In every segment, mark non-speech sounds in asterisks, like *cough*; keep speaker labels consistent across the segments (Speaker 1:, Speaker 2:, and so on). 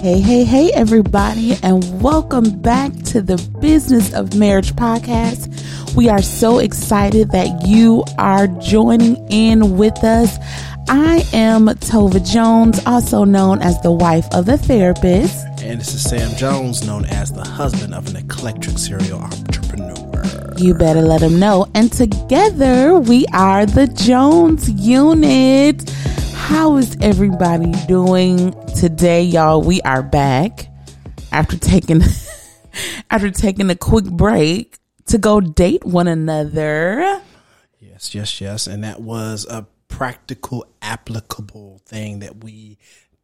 Speaker 1: Hey, hey, hey, everybody, and welcome back to the Business of Marriage podcast. We are so excited that you are joining in with us. I am Tova Jones, also known as the wife of the therapist.
Speaker 2: And this is Sam Jones, known as the husband of an eclectic serial entrepreneur.
Speaker 1: You better let them know. And together we are the Jones unit. How is everybody doing today, y'all? We are back after taking *laughs* after taking a quick break to go date one another.
Speaker 2: Yes, yes, yes. And that was a practical, applicable thing that we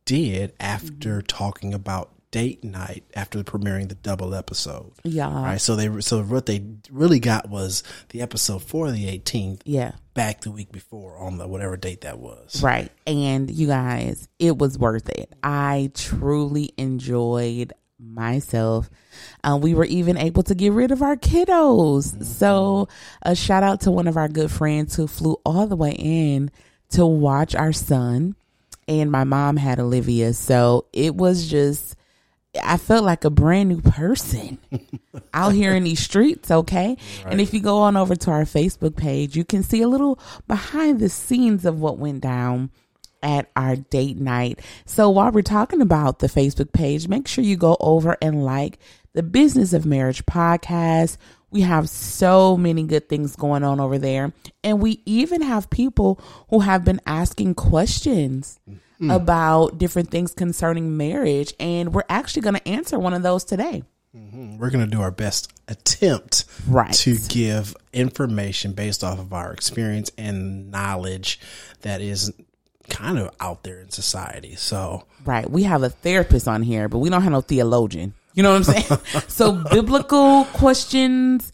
Speaker 2: did after mm-hmm. talking about date night after premiering the double episode.
Speaker 1: Yeah.
Speaker 2: Right. So they so what they really got was the episode for the 18th.
Speaker 1: Yeah.
Speaker 2: Back the week before on the whatever date that was.
Speaker 1: Right. And you guys, it was worth it. I truly enjoyed myself. Uh, we were even able to get rid of our kiddos. Mm-hmm. So, a shout out to one of our good friends who flew all the way in to watch our son. And my mom had Olivia. So, it was just I felt like a brand new person *laughs* out here in these streets, okay? Right. And if you go on over to our Facebook page, you can see a little behind the scenes of what went down at our date night. So while we're talking about the Facebook page, make sure you go over and like the Business of Marriage podcast. We have so many good things going on over there. And we even have people who have been asking questions mm-hmm. Mm. about different things concerning marriage. And we're actually going to answer one of those today.
Speaker 2: Mm-hmm. We're going to do our best attempt
Speaker 1: right.
Speaker 2: to give information based off of our experience and knowledge that is kind of out there in society. So,
Speaker 1: right. We have a therapist on here, but we don't have no theologian. You know what I'm saying? *laughs* so, biblical questions,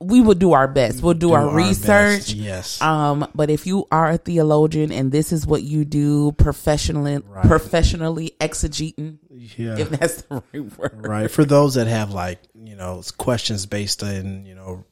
Speaker 1: we will do our best. We'll do, do our, our, research. Best.
Speaker 2: Yes.
Speaker 1: Um, but if you are a theologian and this is what you do professionally, right. professionally exegeting, yeah. if that's the right word.
Speaker 2: Right. For those that have like, you know, questions based in, you know,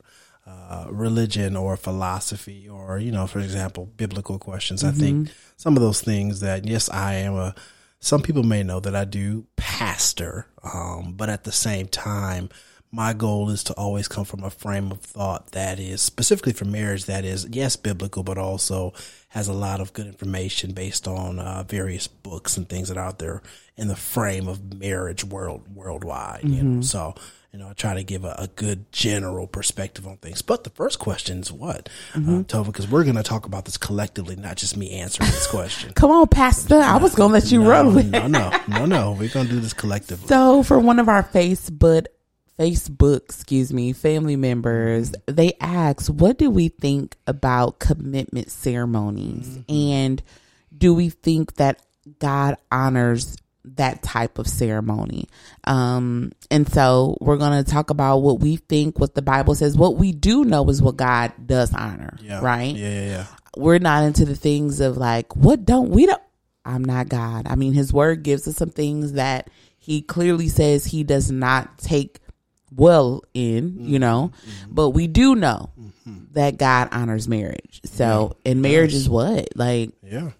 Speaker 2: uh, religion or philosophy or, you know, for example, biblical questions. Mm-hmm. I think mm-hmm. some of those things that, yes, I am a, some people may know that I do pastor. Um, but at the same time, my goal is to always come from a frame of thought that is specifically for marriage that is yes biblical but also has a lot of good information based on uh, various books and things that are out there in the frame of marriage world worldwide mm-hmm. you know mm-hmm. so you know, I try to give a, a, good general perspective on things. But the first question is what, uh, mm-hmm. uh, Tova? Because we're going to talk about this collectively, not just me answering this question. *laughs*
Speaker 1: Come on, Pastor. No, I was going to let you
Speaker 2: no,
Speaker 1: run with
Speaker 2: no, no, no, no. We're going to do this collectively.
Speaker 1: So, for one of our Facebook Facebook, excuse me, family members, they ask, what do we think about commitment ceremonies? Mm-hmm. And do we think that God honors that type of ceremony? Um, and so we're going to talk about what we think, what the Bible says. What we do know is what God does honor,
Speaker 2: yeah.
Speaker 1: right?
Speaker 2: Yeah, yeah, yeah.
Speaker 1: We're not into the things of like, what don't we don't? I'm not God. I mean, his word gives us some things that he clearly says he does not take well in, mm-hmm. you know, mm-hmm. but we do know mm-hmm. that God honors marriage. So, and marriage yes. is what? Like,
Speaker 2: yeah.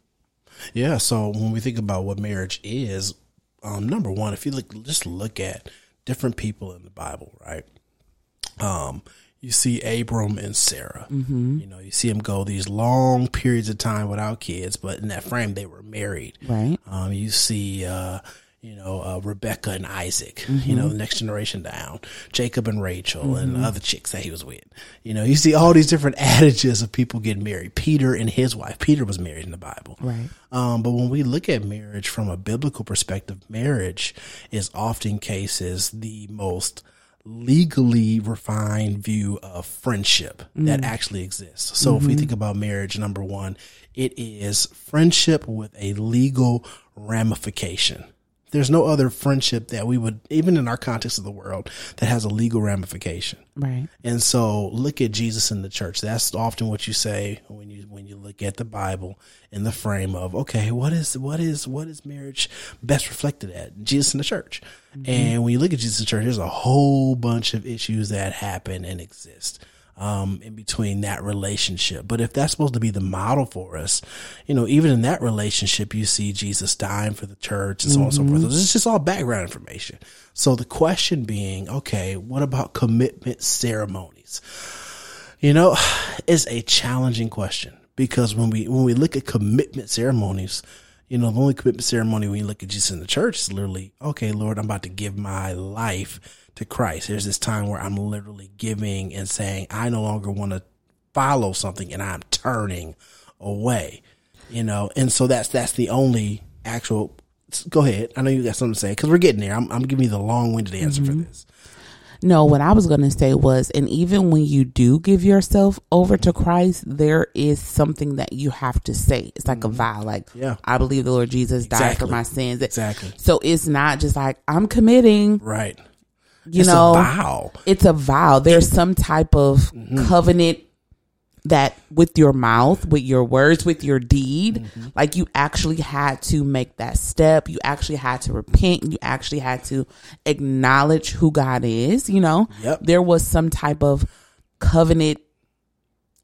Speaker 2: Yeah. So when we think about what marriage is, um, number one, if you look, just look at different people in the Bible, right? Um, you see Abram and Sarah. Mm-hmm. You know, you see them go these long periods of time without kids, but in that frame, they were married.
Speaker 1: Right.
Speaker 2: Um, you see, uh, you know, uh, Rebecca and Isaac, mm-hmm. you know, the next generation down, Jacob and Rachel mm-hmm. and other chicks that he was with. You know, you see all these different *laughs* adages of people getting married. Peter and his wife. Peter was married in the Bible.
Speaker 1: Right.
Speaker 2: Um, but when we look at marriage from a biblical perspective, marriage is often cases the most legally refined view of friendship mm. that actually exists. So mm-hmm. if we mm-hmm. think about marriage, number one, it is friendship with a legal ramification. There's no other friendship that we would, even in our context of the world, that has a legal ramification.
Speaker 1: Right.
Speaker 2: And so look at Jesus in the church. That's often what you say when you when you look at the Bible in the frame of, okay, what is what is what is marriage best reflected at? Jesus in the church. Mm-hmm. And when you look at Jesus in the church, there's a whole bunch of issues that happen and exist. Um, in between that relationship. But if that's supposed to be the model for us, you know, even in that relationship, you see Jesus dying for the church and so on and so forth. So It's just all background information. So the question being, okay, what about commitment ceremonies? You know, *sighs* it's a challenging question because when we when we look at commitment ceremonies, you know, the only commitment ceremony when you look at Jesus in the church is literally, okay, Lord, I'm about to give my life to Christ. There's this time where I'm literally giving and saying, I no longer want to follow something and I'm turning away, you know, and so that's, that's the only actual, go ahead. I know you got something to say because we're getting there. I'm, I'm giving you the long winded answer
Speaker 1: Mm-hmm.
Speaker 2: for this.
Speaker 1: No, what I was going to say was, and even when you do give yourself over to Christ, there is something that you have to say. It's like a vow, like,
Speaker 2: Mm-hmm. Yeah.
Speaker 1: I believe the Lord Jesus died
Speaker 2: Exactly.
Speaker 1: for my sins.
Speaker 2: Exactly.
Speaker 1: So it's not just like, I'm committing,
Speaker 2: Right.
Speaker 1: You
Speaker 2: it's
Speaker 1: know,
Speaker 2: a vow.
Speaker 1: it's a vow. There's some type of
Speaker 2: Mm-hmm.
Speaker 1: covenant that with your mouth, with your words, with your deed,
Speaker 2: Mm-hmm.
Speaker 1: like you actually had to make that step. You actually had to repent. You actually had to acknowledge who God is, you know?
Speaker 2: Yep.
Speaker 1: There was some type of covenant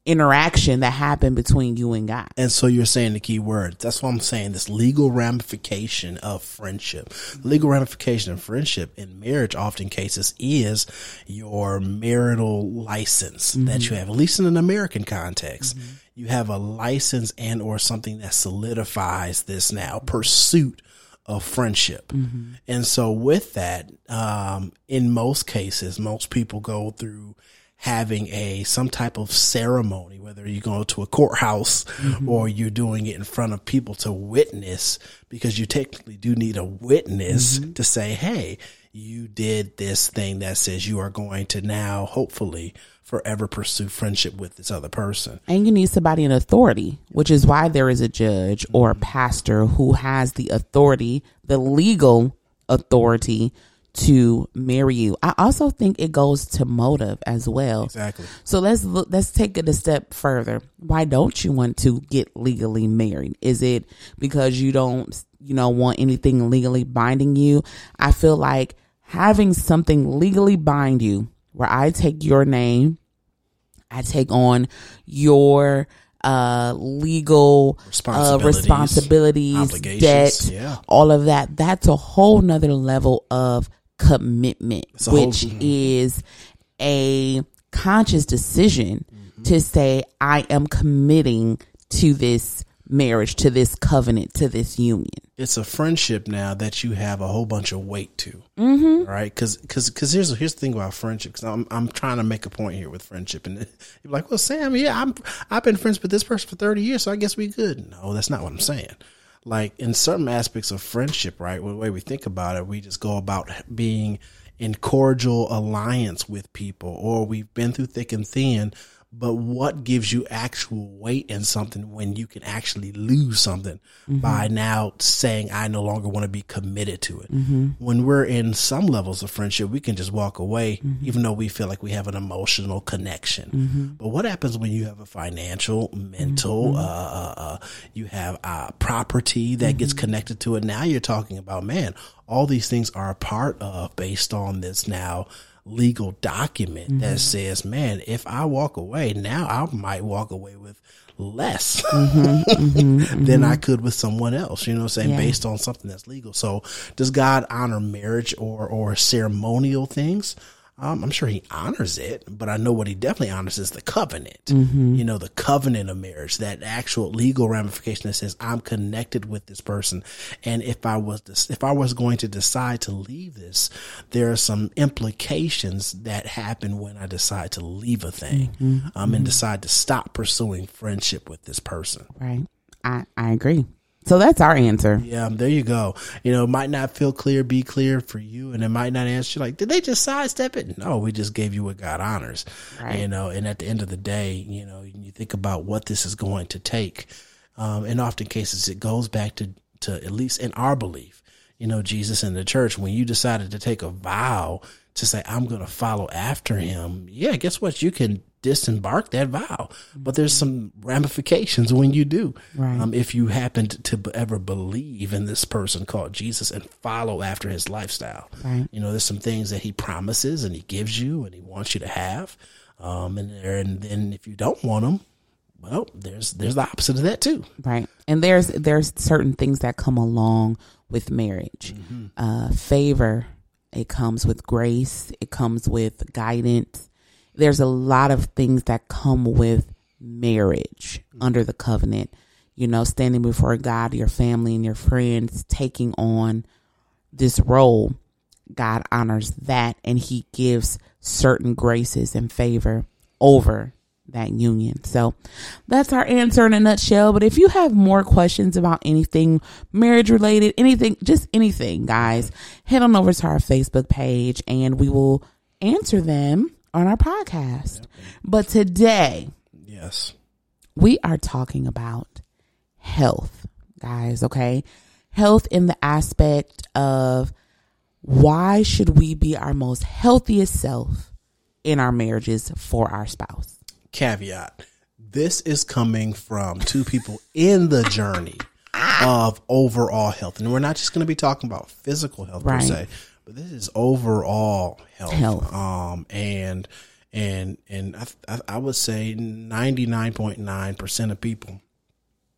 Speaker 1: interaction that happened between you and God.
Speaker 2: And so you're saying the key word. That's what I'm saying. This legal ramification of friendship, legal ramification of friendship in marriage, often cases is your marital license that mm-hmm. you have, at least in an American context. Mm-hmm. You have a license and or something that solidifies this now pursuit of friendship. Mm-hmm. And so with that, um, in most cases, most people go through having a some type of ceremony, whether you go to a courthouse mm-hmm. or you're doing it in front of people to witness, because you technically do need a witness mm-hmm. to say, "Hey, you did this thing that says you are going to now, hopefully, forever pursue friendship with this other person."
Speaker 1: And you need somebody in authority, which is why there is a judge or mm-hmm. a pastor who has the authority, the legal authority to marry you. I also think it goes to motive as well.
Speaker 2: Exactly.
Speaker 1: So let's look, let's take it a step further. Why don't you want to get legally married? Is it because you don't, you know, want anything legally binding you? I feel like having something legally bind you, where I take your name, I take on your uh legal uh,
Speaker 2: Responsibilities,
Speaker 1: responsibilities,
Speaker 2: obligations,
Speaker 1: debt,
Speaker 2: yeah.
Speaker 1: all of that. That's a whole nother level of commitment,
Speaker 2: a whole-
Speaker 1: which is a conscious decision
Speaker 2: Mm-hmm.
Speaker 1: to say, I am committing to this marriage, to this covenant, to this union.
Speaker 2: it's a friendship now that you have a whole bunch of weight to. Mm-hmm. Right? Because because because here's here's the thing about friendship. Because I'm I'm trying to make a point here with friendship, and *laughs* you're like, well, Sam, yeah, I'm I've been friends with this person for thirty years, so I guess we good. No, that's not what I'm saying. Like in certain aspects of friendship, right? The way we think about it, we just go about being in cordial alliance with people, or we've been through thick and thin. But what gives you actual weight in something when you can actually lose something by now saying, I no longer want to be committed to it? When we're in some levels of friendship, we can just walk away, even though we feel like we have an emotional connection. But what happens when you have a financial, mental, uh, uh, uh, you have uh, property that gets connected to it? Now you're talking about, man, all these things are a part of based on this now legal document that mm-hmm. says, man, if I walk away, now I might walk away with less *laughs* mm-hmm, mm-hmm, than I could with someone else, you know what I'm saying,
Speaker 1: Yeah.
Speaker 2: based on something that's legal. So does God honor marriage or, or ceremonial things? Um, I'm sure he honors it, but I know what he definitely honors is the covenant. You know, the covenant of marriage, that actual legal ramification that says I'm connected with this person, and if I was to, if I was going to decide to leave this, there are some implications that happen when I decide to leave a thing, um, and decide to stop pursuing friendship with this person.
Speaker 1: Right. I, I agree. So that's our answer.
Speaker 2: Yeah, there you go. You know, it might not feel clear, be clear for you, and it might not answer you like, did they just sidestep it? No, we just gave you what God honors.
Speaker 1: Right.
Speaker 2: You know, and at the end of the day, you know, you think about what this is going to take. Um, in often cases, it goes back to, to at least in our belief, you know, Jesus and the church, when you decided to take a vow to say, I'm going to follow after him. Yeah, guess what? You can disembark that vow, but there's some ramifications when you do.
Speaker 1: Right.
Speaker 2: Um, if you happen to ever believe in this person called Jesus and follow after his lifestyle.
Speaker 1: Right.
Speaker 2: You know, there's some things that he promises and he gives you and he wants you to have. Um, and, and then if you don't want them, well, there's there's the opposite of that too.
Speaker 1: Right. And there's there's certain things that come along with marriage. Uh, favor, it comes with grace, it comes with guidance. There's a lot of things that come with marriage under the covenant. You know, standing before God, your family, and your friends, taking on this role. God honors that and he gives certain graces and favor over that union. So that's our answer in a nutshell. But if you have more questions about anything marriage related, anything, just anything, guys, head on over to our Facebook page and we will answer them on our podcast. But today,
Speaker 2: Yes.
Speaker 1: we are talking about health, guys, okay? Health in the aspect of why should we be our most healthiest self in our marriages for our spouse?
Speaker 2: Caveat. This is coming from two people in the journey ah. of overall health. And we're not just going to be talking about physical health
Speaker 1: Right.
Speaker 2: per se, but this is overall health.
Speaker 1: Health.
Speaker 2: Um, and, and, and I, I, I would say 99.9% of people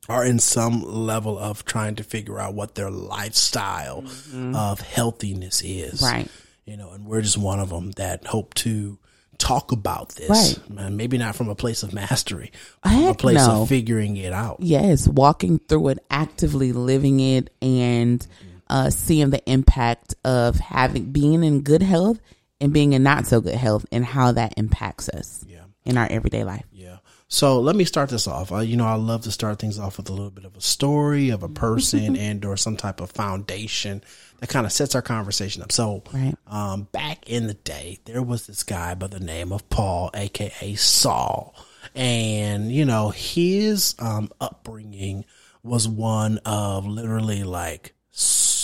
Speaker 2: are in some level of trying to figure out what their lifestyle mm-hmm. of healthiness is.
Speaker 1: Right.
Speaker 2: You know, and we're just one of them that hope to talk about this.
Speaker 1: Right.
Speaker 2: Man, maybe not from a place of mastery, from a place
Speaker 1: no.
Speaker 2: of figuring it out.
Speaker 1: Yes, walking through it, actively living it, and mm-hmm. Uh, seeing the impact of having being in good health and being in not so good health and how that impacts us
Speaker 2: Yeah.
Speaker 1: in our everyday life.
Speaker 2: Yeah. So let me start this off. I, you know, I love to start things off with a little bit of a story of a person *laughs* and or some type of foundation that kind of sets our conversation up. So,
Speaker 1: Right.
Speaker 2: um, back in the day, there was this guy by the name of Paul, aka Saul, and you know his um, upbringing was one of literally like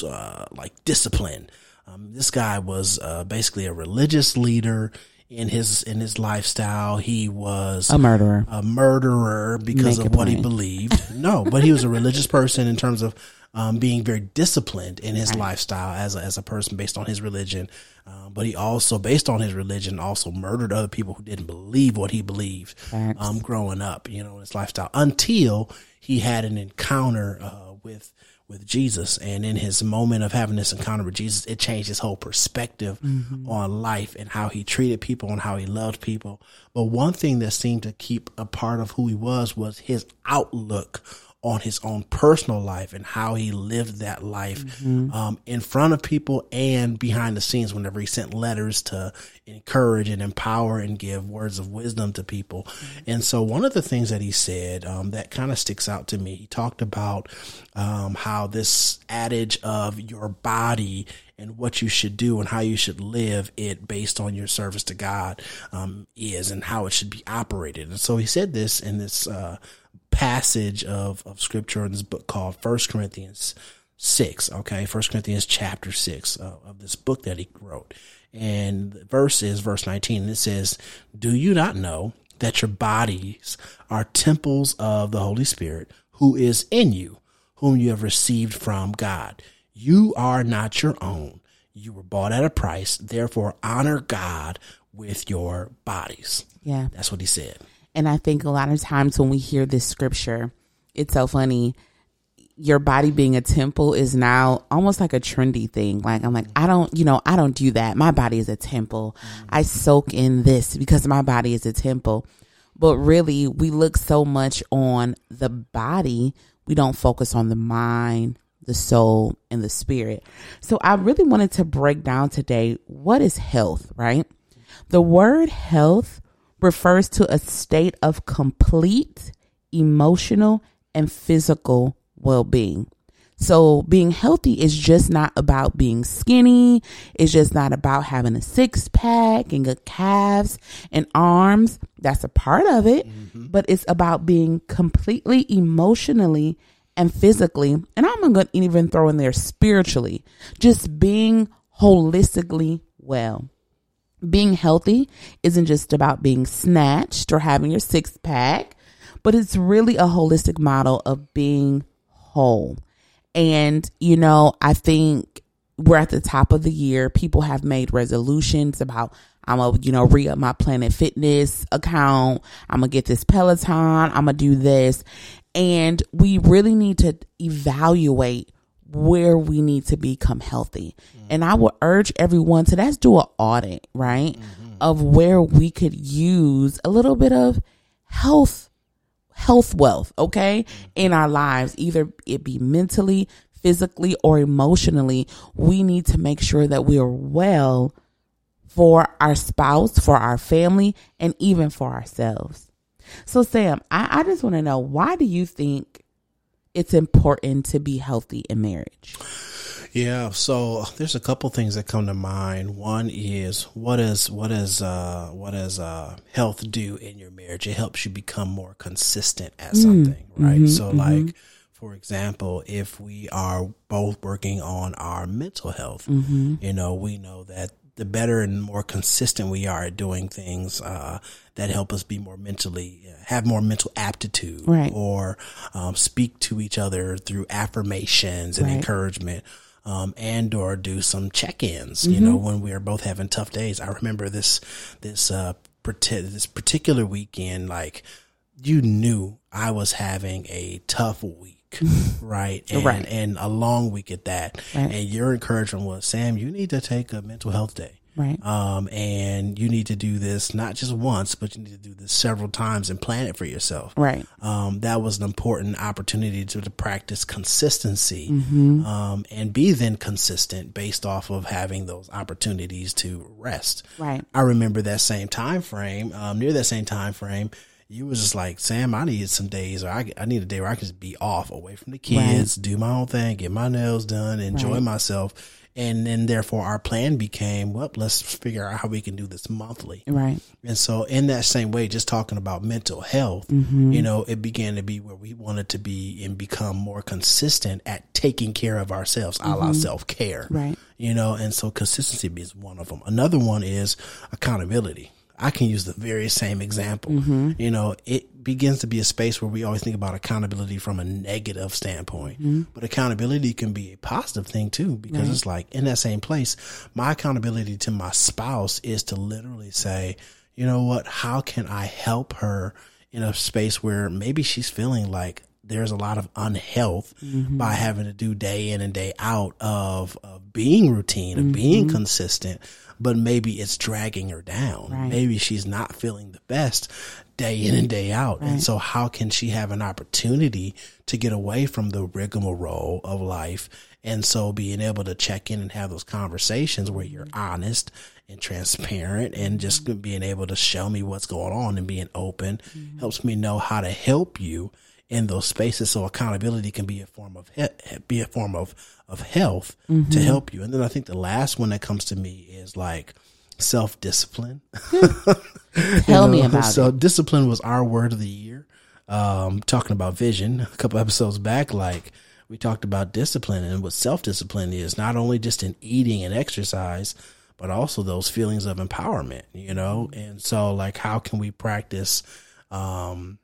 Speaker 2: uh, like discipline. Um, this guy was uh, basically a religious leader in his in his lifestyle. He was
Speaker 1: A murderer.
Speaker 2: a murderer because
Speaker 1: Make
Speaker 2: of what he believed. No, but he was a religious person in terms of um, being very disciplined in his lifestyle as a, as a person based on his religion. Um, but he also, based on his religion, also murdered other people who didn't believe what he believed um, growing up, you know, in his lifestyle until he had an encounter uh, with with Jesus. And in his moment of having this encounter with Jesus, it changed his whole perspective mm-hmm. on life and how he treated people and how he loved people. But one thing that seemed to keep a part of who he was was his outlook on his own personal life and how he lived that life um, in front of people and behind the scenes whenever he sent letters to encourage and empower and give words of wisdom to people. And so one of the things that he said um, that kind of sticks out to me, he talked about um, how this adage of your body and what you should do and how you should live it based on your service to God um, is and how it should be operated. And so he said this in this uh, passage of, of scripture in this book called First Corinthians 6. Okay. First Corinthians chapter 6 uh, of this book that he wrote. And the verse is verse 19. And it says, Do you not know that your bodies are temples of the Holy Spirit who is in you, whom you have received from God? You are not your own. You were bought at a price. Therefore, honor God with your bodies.
Speaker 1: Yeah.
Speaker 2: That's what he said.
Speaker 1: And I think a lot of times when we hear this scripture, it's so funny. Your body being a temple is now almost like a trendy thing. Like, I'm like, I don't, you know, I don't do that. My body is a temple. I soak in this because my body is a temple. But really, we look so much on the body, we don't focus on the mind, the soul, and the spirit. So I really wanted to break down today what is health, right? The word health refers to a state of complete emotional and physical well being. So being healthy is just not about being skinny. It's just not about having a six pack and good calves and arms. That's a part of it, mm-hmm. but it's about being completely emotionally and physically. And I'm going to even throw in there spiritually, just being holistically well being healthy isn't just about being snatched or having your six pack, but it's really a holistic model of being whole. And, you know, I think we're at the top of the year. People have made resolutions about I'm gonna, you know, re up my Planet Fitness account. I'm gonna get this Peloton. I'm gonna do this. And we really need to evaluate where we need to become healthy. Mm-hmm. And I would urge everyone to let's do an audit, right? Mm-hmm. Of where we could use a little bit of health, health wealth, okay, in our lives, either it be mentally, physically, or emotionally. We need to make sure that we are well for our spouse, for our family, and even for ourselves. So, Sam, I, I just want to know why do you think it's important to be healthy in marriage?
Speaker 2: Yeah, so there's a couple things that come to mind. One is what is what is uh what does uh health do in your marriage? It helps you become more consistent at mm. something, right? Mm-hmm, so mm-hmm. like for example, if we are both working on our mental health, mm-hmm. you know, we know that the better and more consistent we are at doing things uh, that help us be more mentally have more mental aptitude
Speaker 1: right.
Speaker 2: or um, speak to each other through affirmations and right. encouragement um, and or do some check-ins mm-hmm. you know when we are both having tough days i remember this this uh this particular weekend like you knew i was having a tough week right? And,
Speaker 1: right.
Speaker 2: and a long week at that. Right. And your encouragement was, Sam, you need to take a mental health day.
Speaker 1: Right.
Speaker 2: Um, and you need to do this not just once, but you need to do this several times and plan it for yourself.
Speaker 1: Right.
Speaker 2: Um, that was an important opportunity to, to practice consistency, mm-hmm. um, and be then consistent based off of having those opportunities to rest.
Speaker 1: Right.
Speaker 2: I remember that same time frame, um, near that same time frame, you was just like, Sam, I need some days, or I, I need a day where I can just be off, away from the kids, right. do my own thing, get my nails done, enjoy right. myself. And then therefore our plan became, well, let's figure out how we can do this monthly.
Speaker 1: Right.
Speaker 2: And so in that same way, just talking about mental health, mm-hmm. you know, it began to be where we wanted to be and become more consistent at taking care of ourselves, mm-hmm. a la mm-hmm. self care.
Speaker 1: Right.
Speaker 2: You know, and so consistency is one of them. Another one is accountability I can use the very same example. Mm-hmm. You know, it begins to be a space where we always think about accountability from a negative standpoint, mm-hmm. but accountability can be a positive thing too, because right. it's like in that same place, my accountability to my spouse is to literally say, you know what, how can I help her in a space where maybe she's feeling like there's a lot of unhealth mm-hmm. by having to do day in and day out of, of being routine, of being mm-hmm. consistent but maybe it's dragging her down. Right. Maybe she's not feeling the best day in and day out. Right. And so how can she have an opportunity to get away from the rigmarole of life? And so being able to check in and have those conversations where you're honest and transparent and just being able to show me what's going on and being open mm-hmm. helps me know how to help you in those spaces. So accountability can be a form of he- be a form of of health mm-hmm. to help you. And then I think the last one that comes to me is like self discipline. *laughs*
Speaker 1: Tell know? me about
Speaker 2: so it. So discipline was our word of the year. Um, talking about vision a couple episodes back, like we talked about discipline and what self discipline is not only just in eating and exercise, but also those feelings of empowerment, you know? And so like, how can we practice, um,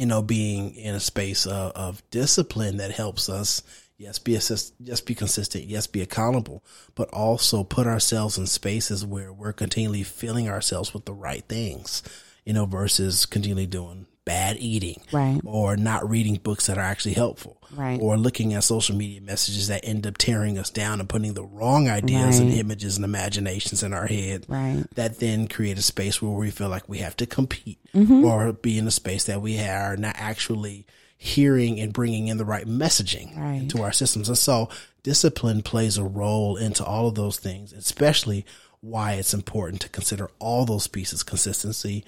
Speaker 2: you know, being in a space of, of discipline that helps us, yes, be assist, yes, be consistent, yes, be accountable, but also put ourselves in spaces where we're continually filling ourselves with the right things, you know, versus continually doing bad eating,
Speaker 1: right,
Speaker 2: or not reading books that are actually helpful,
Speaker 1: right,
Speaker 2: or looking at social media messages that end up tearing us down and putting the wrong ideas right. and images and imaginations in our head,
Speaker 1: right,
Speaker 2: that then create a space where we feel like we have to compete mm-hmm. or be in a space that we are not actually hearing and bringing in the right messaging
Speaker 1: right.
Speaker 2: into our systems. And so discipline plays a role into all of those things, especially why it's important to consider all those pieces consistency,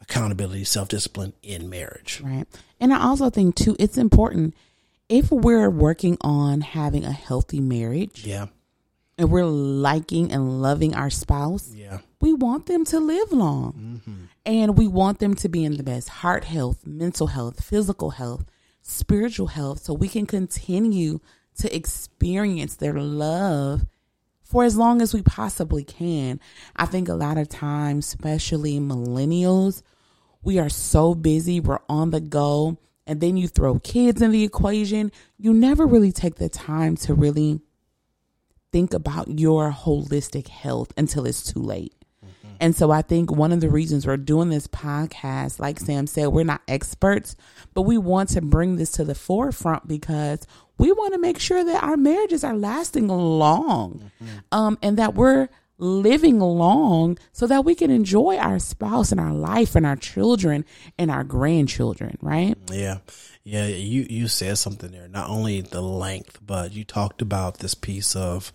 Speaker 2: accountability, self discipline in marriage.
Speaker 1: Right. And I also think, too, it's important if we're working on having a healthy marriage.
Speaker 2: Yeah.
Speaker 1: And we're liking and loving our spouse.
Speaker 2: Yeah.
Speaker 1: We want them to live long. Mm-hmm. And we want them to be in the best heart health, mental health, physical health, spiritual health, so we can continue to experience their love for as long as we possibly can. I think a lot of times, especially millennials, we are so busy, we're on the go, and then you throw kids in the equation. You never really take the time to really think about your holistic health until it's too late. And so I think one of the reasons we're doing this podcast, like Sam said, we're not experts, but we want to bring this to the forefront because we want to make sure that our marriages are lasting long mm-hmm. um, and that we're living long so that we can enjoy our spouse and our life and our children and our grandchildren, right?
Speaker 2: Yeah. Yeah, you you said something there. Not only the length, but you talked about this piece of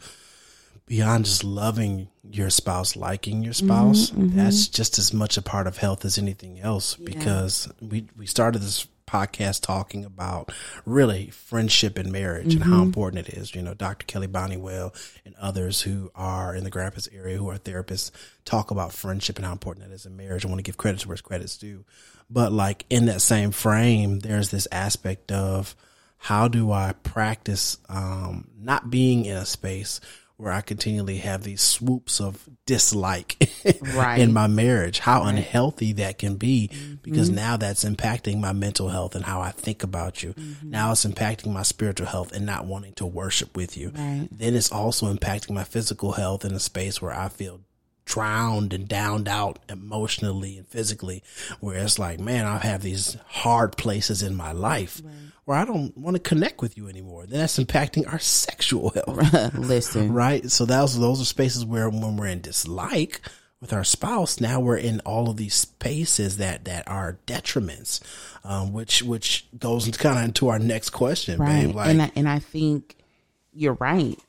Speaker 2: beyond just loving your spouse, liking your spouse. Mm-hmm, mm-hmm. That's just as much a part of health as anything else. Yeah. Because we we started this podcast talking about really friendship and marriage mm-hmm. and how mm-hmm. important it is. You know, Dr. Kelly Well and others who are in the Grand Rapids area who are therapists talk about friendship and how important that is in marriage. I want to give credit to where credit's due. But like in that same frame, there's this aspect of how do I practice um, not being in a space where I continually have these swoops of dislike *laughs* right. in my marriage, how right. unhealthy that can be because mm-hmm. now that's impacting my mental health and how I think about you. Mm-hmm. Now it's impacting my spiritual health and not wanting to worship with you. Right. Then it's also impacting my physical health in a space where I feel drowned and downed out emotionally and physically where it's like man i have these hard places in my life right. where i don't want to connect with you anymore. Then that's impacting our *laughs* sexual health. *laughs*
Speaker 1: Listen.
Speaker 2: Right? So those those are spaces where when we're in dislike with our spouse now we're in all of these spaces that that are detriments um, which which goes kind of into our next question
Speaker 1: right
Speaker 2: babe.
Speaker 1: Like, and I, and I think you're right.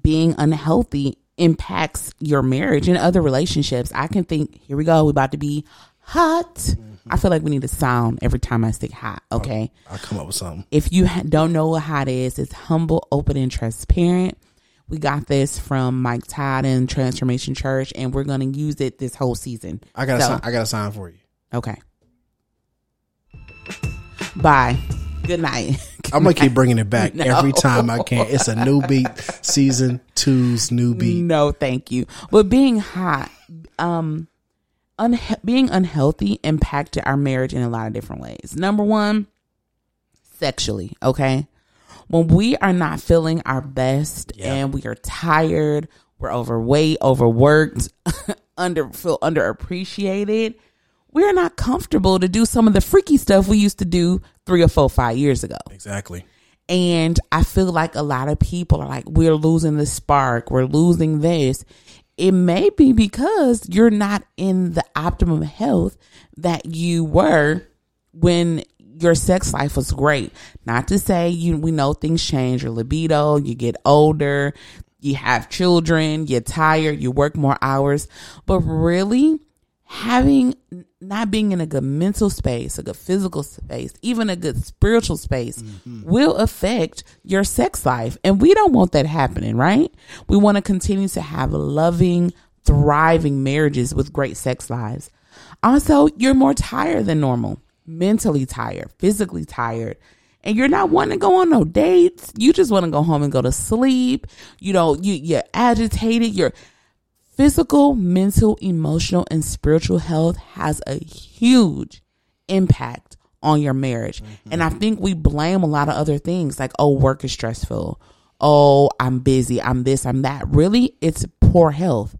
Speaker 1: Being unhealthy impacts your marriage and other relationships. I can think, here we go, we're about to be hot. Mm-hmm. I feel like we need a sound every time I say hot. Okay.
Speaker 2: I'll, I'll come up with something.
Speaker 1: If you ha- don't know what hot is, it's humble, open, and transparent. We got this from Mike Todd and Transformation Church, and we're going to use it this whole season.
Speaker 2: I got so, a, I got a sign for you.
Speaker 1: Okay. Bye. Good night. *laughs*
Speaker 2: Good I'm gonna keep bringing it back no. every time I can. It's a new beat, season two's new beat.
Speaker 1: No, thank you. But being hot, um, unha- being unhealthy impacted our marriage in a lot of different ways. Number one, sexually. Okay, when we are not feeling our best yeah. and we are tired, we're overweight, overworked, *laughs* under feel underappreciated we're not comfortable to do some of the freaky stuff we used to do three or four, five years ago.
Speaker 2: Exactly.
Speaker 1: And I feel like a lot of people are like, we're losing the spark, we're losing this. It may be because you're not in the optimum health that you were when your sex life was great. Not to say you we know things change, your libido, you get older, you have children, you're tired, you work more hours, but really having not being in a good mental space, a good physical space, even a good spiritual space mm-hmm. will affect your sex life. And we don't want that happening, right? We want to continue to have loving, thriving marriages with great sex lives. Also, you're more tired than normal, mentally tired, physically tired. And you're not wanting to go on no dates. You just want to go home and go to sleep. You know, you, you're agitated. You're physical, mental, emotional, and spiritual health has a huge impact on your marriage. Mm-hmm. And I think we blame a lot of other things like, oh, work is stressful. Oh, I'm busy. I'm this, I'm that. Really, it's poor health.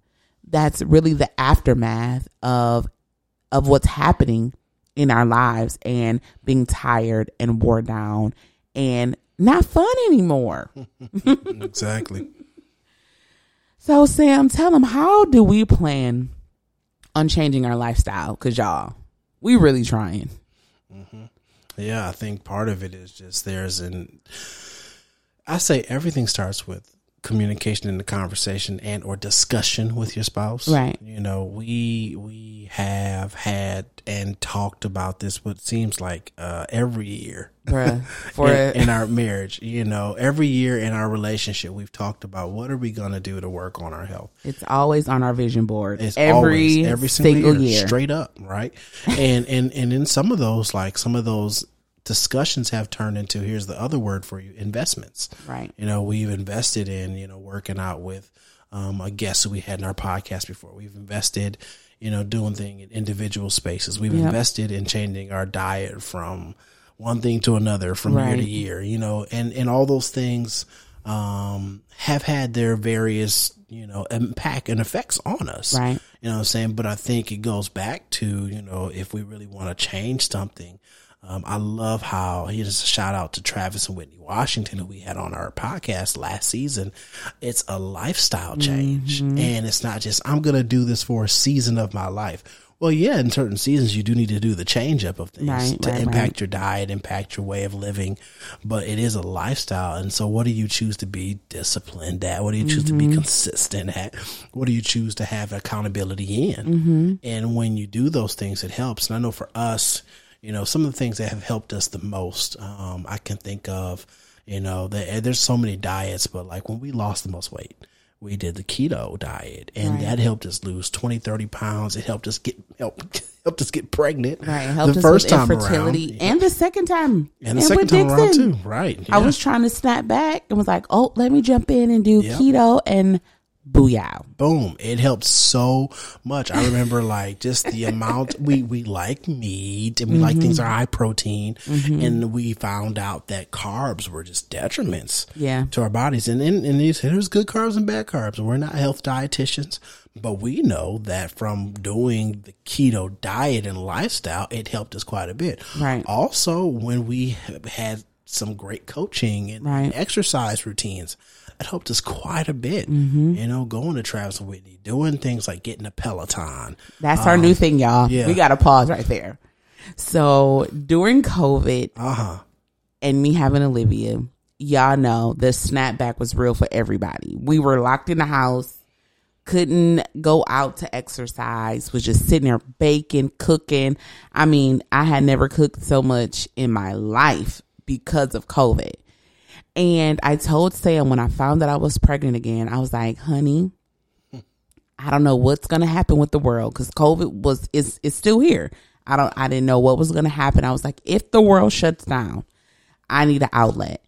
Speaker 1: That's really the aftermath of of what's happening in our lives and being tired and wore down and not fun anymore. *laughs*
Speaker 2: exactly.
Speaker 1: So, Sam, tell them how do we plan on changing our lifestyle? Because y'all, we really trying.
Speaker 2: Mm-hmm. Yeah, I think part of it is just there's an. I say everything starts with communication in the conversation and or discussion with your spouse.
Speaker 1: Right.
Speaker 2: You know, we we have had and talked about this what seems like uh, every year
Speaker 1: Bruh, *laughs*
Speaker 2: for in, in, our marriage. You know, every year in our relationship, we've talked about what are we going to do to work on our health.
Speaker 1: It's always on our vision board. It's every always, every single, single year, year,
Speaker 2: straight up, right? *laughs* and and and in some of those, like some of those discussions have turned into here's the other word for you investments
Speaker 1: right
Speaker 2: you know we've invested in you know working out with um, a guest who we had in our podcast before we've invested you know doing things in individual spaces we've yep. invested in changing our diet from one thing to another from right. year to year you know and and all those things um, have had their various, you know, impact and effects on us.
Speaker 1: Right.
Speaker 2: You know what I'm saying? But I think it goes back to, you know, if we really want to change something, um, I love how he just a shout out to Travis and Whitney Washington who we had on our podcast last season. It's a lifestyle change
Speaker 1: Mm-hmm.
Speaker 2: and it's not just, I'm going to do this for a season of my life. Well, yeah, in certain seasons you do need to do the change up of things
Speaker 1: Right,
Speaker 2: to
Speaker 1: right,
Speaker 2: impact
Speaker 1: right.
Speaker 2: your diet, impact your way of living, but it is a lifestyle. And so what do you choose to be disciplined at? What do you choose to
Speaker 1: Mm-hmm.
Speaker 2: be consistent at? What do you choose to have accountability in?
Speaker 1: Mm-hmm.
Speaker 2: And when you do those things, it helps. And I know for us, you know, some of the things that have helped us the most, um, I can think of, you know, that there's so many diets, but like when we lost the most weight, we did the keto diet and
Speaker 1: Right.
Speaker 2: that helped us lose 20, 30 pounds. It helped us get, helped, *laughs* helped us get pregnant.
Speaker 1: Right. Helped
Speaker 2: the
Speaker 1: us
Speaker 2: first
Speaker 1: with
Speaker 2: time
Speaker 1: infertility
Speaker 2: around.
Speaker 1: and the second time.
Speaker 2: And the second
Speaker 1: with
Speaker 2: time around
Speaker 1: Dixon.
Speaker 2: too. Right.
Speaker 1: I was trying to snap back and was like, oh, let me jump in and do
Speaker 2: Yep.
Speaker 1: keto and booyah.
Speaker 2: boom it helped so much i remember *laughs* like just the amount we we like meat and we like things are mm-hmm. high protein mm-hmm. and we found out that carbs were just detriments
Speaker 1: Yeah.
Speaker 2: to our bodies and and, and these- there's good carbs and bad carbs and we're not health dietitians but we know that from doing the keto diet and lifestyle it helped us quite a bit
Speaker 1: Right.
Speaker 2: also when we had some great coaching and
Speaker 1: Right.
Speaker 2: exercise routines it helped us quite a bit.
Speaker 1: Mm-hmm.
Speaker 2: You know, going to Travis and Whitney, doing things like getting a Peloton.
Speaker 1: That's our new thing, y'all.
Speaker 2: Um, yeah.
Speaker 1: We got to pause right there. So during COVID
Speaker 2: Uh huh.
Speaker 1: and me having Olivia, y'all know the snapback was real for everybody. We were locked in the house, couldn't go out to exercise, was just sitting there baking, cooking. I mean, I had never cooked so much in my life because of COVID. And I told Sam when I found that I was pregnant again, I was like, honey, I don't know what's going to happen with the world because COVID was is is still here. I don't I didn't know what was going to happen. I was like, if the world shuts down, I need an outlet.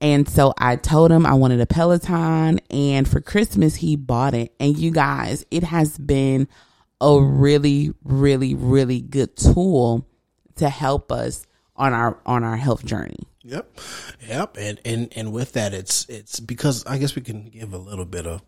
Speaker 1: And so I told him I wanted a Peloton and for Christmas he bought it. And you guys, it has been a really really really good tool to help us on our on our health journey.
Speaker 2: Yep. Yep. And, and, and with that, it's, it's because I guess we can give a little bit of,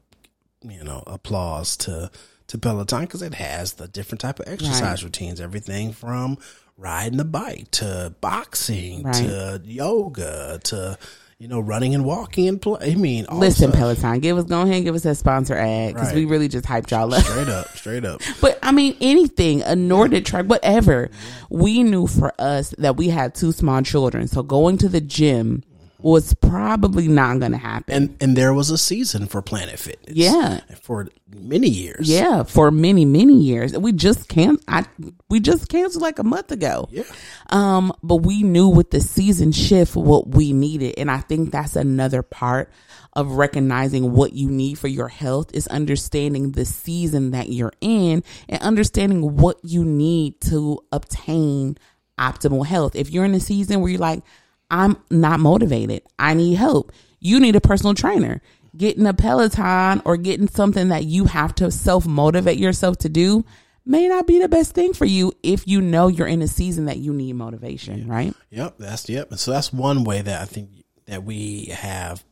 Speaker 2: you know, applause to, to Peloton because it has the different type of exercise routines, everything from riding the bike to boxing
Speaker 1: Right.
Speaker 2: to yoga to, you know, running and walking and play. I mean, all
Speaker 1: Listen,
Speaker 2: stuff.
Speaker 1: Peloton, give us go ahead and give us that sponsor ad because
Speaker 2: Right.
Speaker 1: we really just hyped y'all up.
Speaker 2: straight up, straight up. *laughs*
Speaker 1: But I mean, anything, a NordicTrack, whatever. We knew for us that we had two small children, so going to the gym was probably not going to happen.
Speaker 2: And, and there was a season for Planet Fitness.
Speaker 1: Yeah.
Speaker 2: For many years.
Speaker 1: yeah, for many many years, we just can't. I we just canceled like a month ago.
Speaker 2: Yeah.
Speaker 1: Um, but we knew with the season shift what we needed. And I think that's another part of recognizing what you need for your health is understanding the season that you're in and understanding what you need to obtain optimal health. If you're in a season where you're like, I'm not motivated, I need help, you need a personal trainer. Getting a Peloton or getting something that you have to self motivate yourself to do may not be the best thing for you if you know you're in a season that you need motivation, right?
Speaker 2: Yep, that's yep. And so that's one way that I think that we have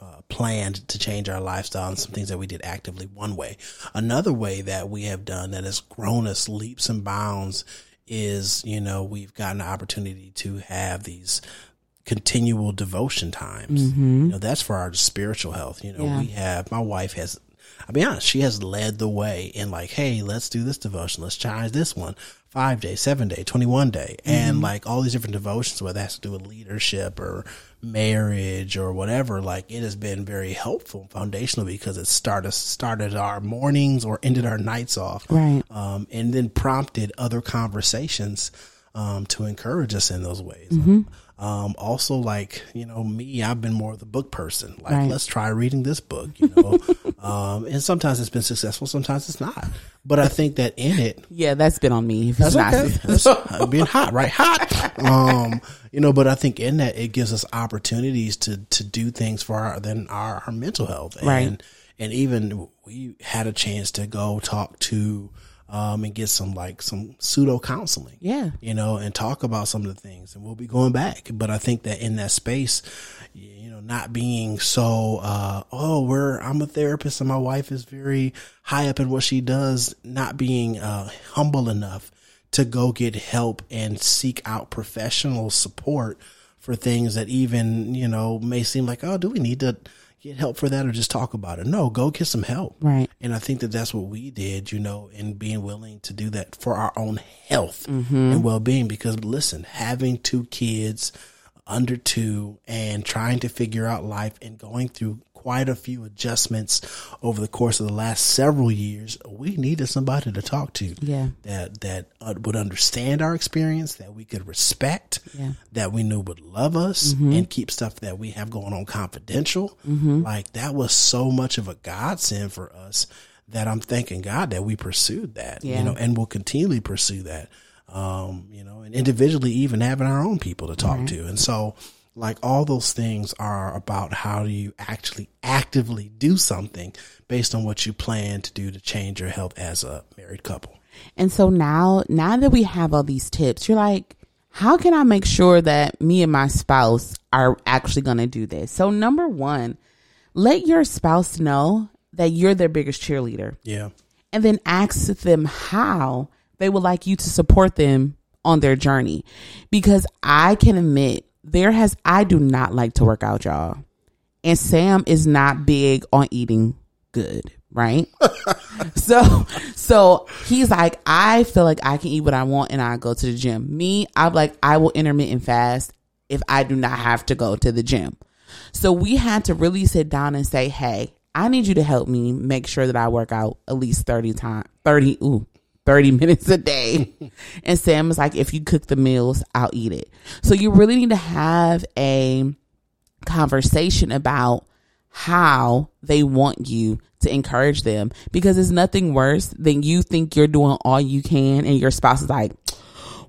Speaker 2: uh, planned to change our lifestyle and some things that we did actively. One way, another way that we have done that has grown us leaps and bounds is you know we've gotten an opportunity to have these continual devotion times. You know that's for our spiritual health. You know
Speaker 1: Yeah.
Speaker 2: we have my wife has. I'll be honest, she has led the way in like, hey, let's do this devotion. Let's try this one. Five day, seven day, 21 day. And like all these different devotions, whether that has to do with leadership or marriage or whatever, like it has been very helpful foundational because it started, started our mornings or ended our nights off.
Speaker 1: Right.
Speaker 2: Um, and then prompted other conversations, um, to encourage us in those ways.
Speaker 1: Mm-hmm.
Speaker 2: Um, also like, you know, me, I've been more of the book person. Like,
Speaker 1: Right.
Speaker 2: let's try reading this book, you know. *laughs* um, and sometimes it's been successful, sometimes it's not. But I think that in it,
Speaker 1: Yeah, that's been on me.
Speaker 2: That's okay. *laughs* That's being hot, right? Hot. Um, you know, but I think in that it gives us opportunities to to do things for our then our, our mental health. And,
Speaker 1: Right.
Speaker 2: And even we had a chance to go talk to um and get some like some pseudo counseling
Speaker 1: yeah,
Speaker 2: you know, and talk about some of the things. And we'll be going back. But I think that in that space, you know, not being so, uh, oh, we're, I'm a therapist and my wife is very high up in what she does, not being, uh, humble enough to go get help and seek out professional support for things that even, you know, may seem like, oh, do we need to get help for that or just talk about it? No, go get some help.
Speaker 1: Right.
Speaker 2: And I think that that's what we did, you know, in being willing to do that for our own health mm-hmm. and well being. Because listen, having two kids under two and trying to figure out life and going through quite a few adjustments over the course of the last several years, we needed somebody to talk to
Speaker 1: Yeah.
Speaker 2: that that uh, would understand our experience, that we could respect,
Speaker 1: Yeah.
Speaker 2: that we knew would love us and keep stuff that we have going on confidential. Like that was so much of a godsend for us that I'm thanking God that we pursued that,
Speaker 1: Yeah.
Speaker 2: you know, and will continually pursue that. Um, you know, and individually even having our own people to talk to. And so like all those things are about how do you actually actively do something based on what you plan to do to change your health as a married couple.
Speaker 1: And so now, now that we have all these tips, you're like, how can I make sure that me and my spouse are actually going to do this? So number one, let your spouse know that you're their biggest cheerleader
Speaker 2: Yeah.
Speaker 1: and then ask them how they would like you to support them on their journey. Because I can admit there has, I do not like to work out, y'all. And Sam is not big on eating good, right? *laughs* so, so he's like, I feel like I can eat what I want and I go to the gym. Me, I'm like, I will intermittent fast if I do not have to go to the gym. So we had to really sit down and say, Hey, I need you to help me make sure that I work out at least 30 times, 30, ooh, 30 *laughs* minutes a day. and Sam was like, if you cook the meals, I'll eat it. So you really need to have a conversation about how they want you to encourage them because it's nothing worse than you think you're doing all you can and your spouse is like,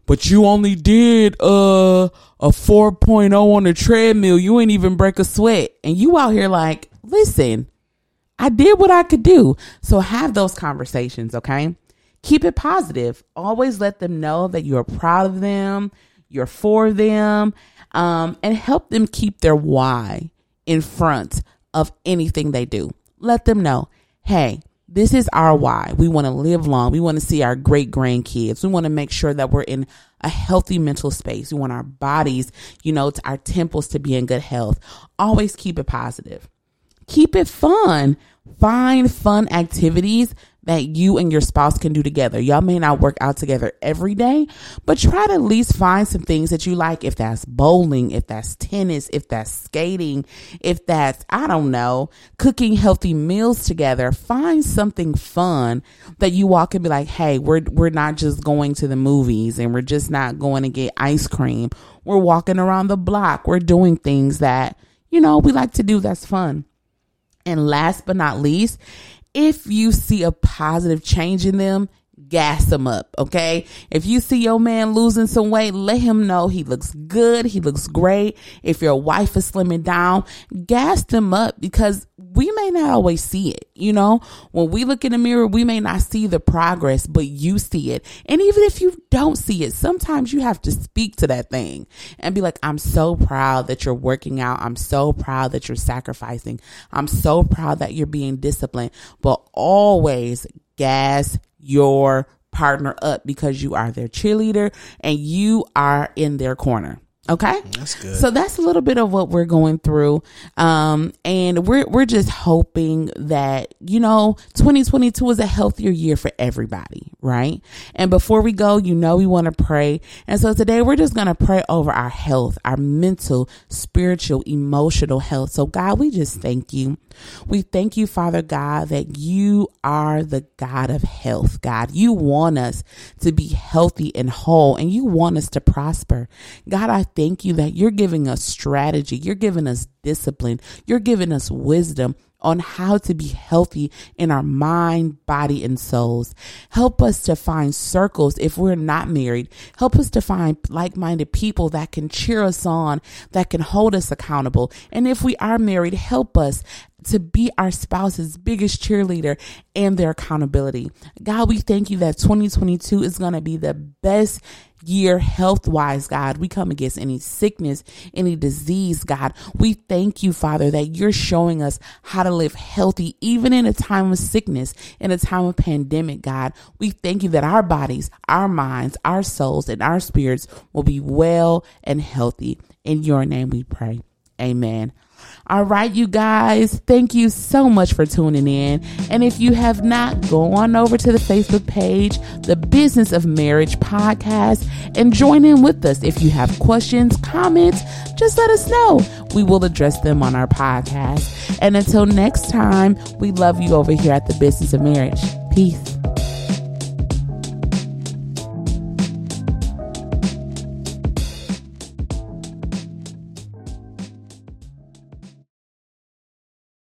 Speaker 1: but you only did uh, a 4.0 on the treadmill. You ain't even break a sweat. And you out here like, listen, I did what I could do. So have those conversations, okay? Keep it positive. Always let them know that you're proud of them, you're for them, um, and help them keep their why in front of anything they do. Let them know, hey, this is our why. We want to live long. We want to see our great grandkids. We want to make sure that we're in a healthy mental space. We want our bodies, you know, to our temples to be in good health. Always keep it positive keep it fun. Find fun activities that you and your spouse can do together. Y'all may not work out together every day, but try to at least find some things that you like. If that's bowling, if that's tennis, if that's skating, if that's, I don't know, cooking healthy meals together, find something fun that you all can be like, Hey, we're, we're not just going to the movies and we're just not going to get ice cream. We're walking around the block. We're doing things that, you know, we like to do that's fun. And last but not least, if you see a positive change in them, gas them up. Okay. If you see your man losing some weight, let him know he looks good. He looks great. If your wife is slimming down, gas them up because we may not always see it. You know, when we look in the mirror, we may not see the progress, but you see it. And even if you don't see it, sometimes you have to speak to that thing and be like, I'm so proud that you're working out. I'm so proud that you're sacrificing. I'm so proud that you're being disciplined, but always gas your partner up because you are their cheerleader and you are in their corner. Okay.
Speaker 2: That's good.
Speaker 1: So that's a little bit of what we're going through. Um, and we're, we're just hoping that, you know, 2022 is a healthier year for everybody, right? And before we go, you know, we want to pray. And so today we're just going to pray over our health, our mental, spiritual, emotional health. So God, we just thank you. We thank you, Father God, that you are the God of health, God. You want us to be healthy and whole, and you want us to prosper. God, I thank you that you're giving us strategy, you're giving us discipline, you're giving us wisdom on how to be healthy in our mind, body, and souls. Help us to find circles if we're not married. Help us to find like minded people that can cheer us on, that can hold us accountable. And if we are married, help us to be our spouse's biggest cheerleader and their accountability. God, we thank you that 2022 is going to be the best year health wise, God. We come against any sickness, any disease, God. We thank you, Father, that you're showing us how to live healthy, even in a time of sickness, in a time of pandemic, God. We thank you that our bodies, our minds, our souls, and our spirits will be well and healthy. In your name we pray. Amen. All right, you guys, thank you so much for tuning in. And if you have not, go on over to the Facebook page, the Business of Marriage podcast, and join in with us. If you have questions, comments, just let us know. We will address them on our podcast. And until next time, we love you over here at the Business of Marriage. Peace.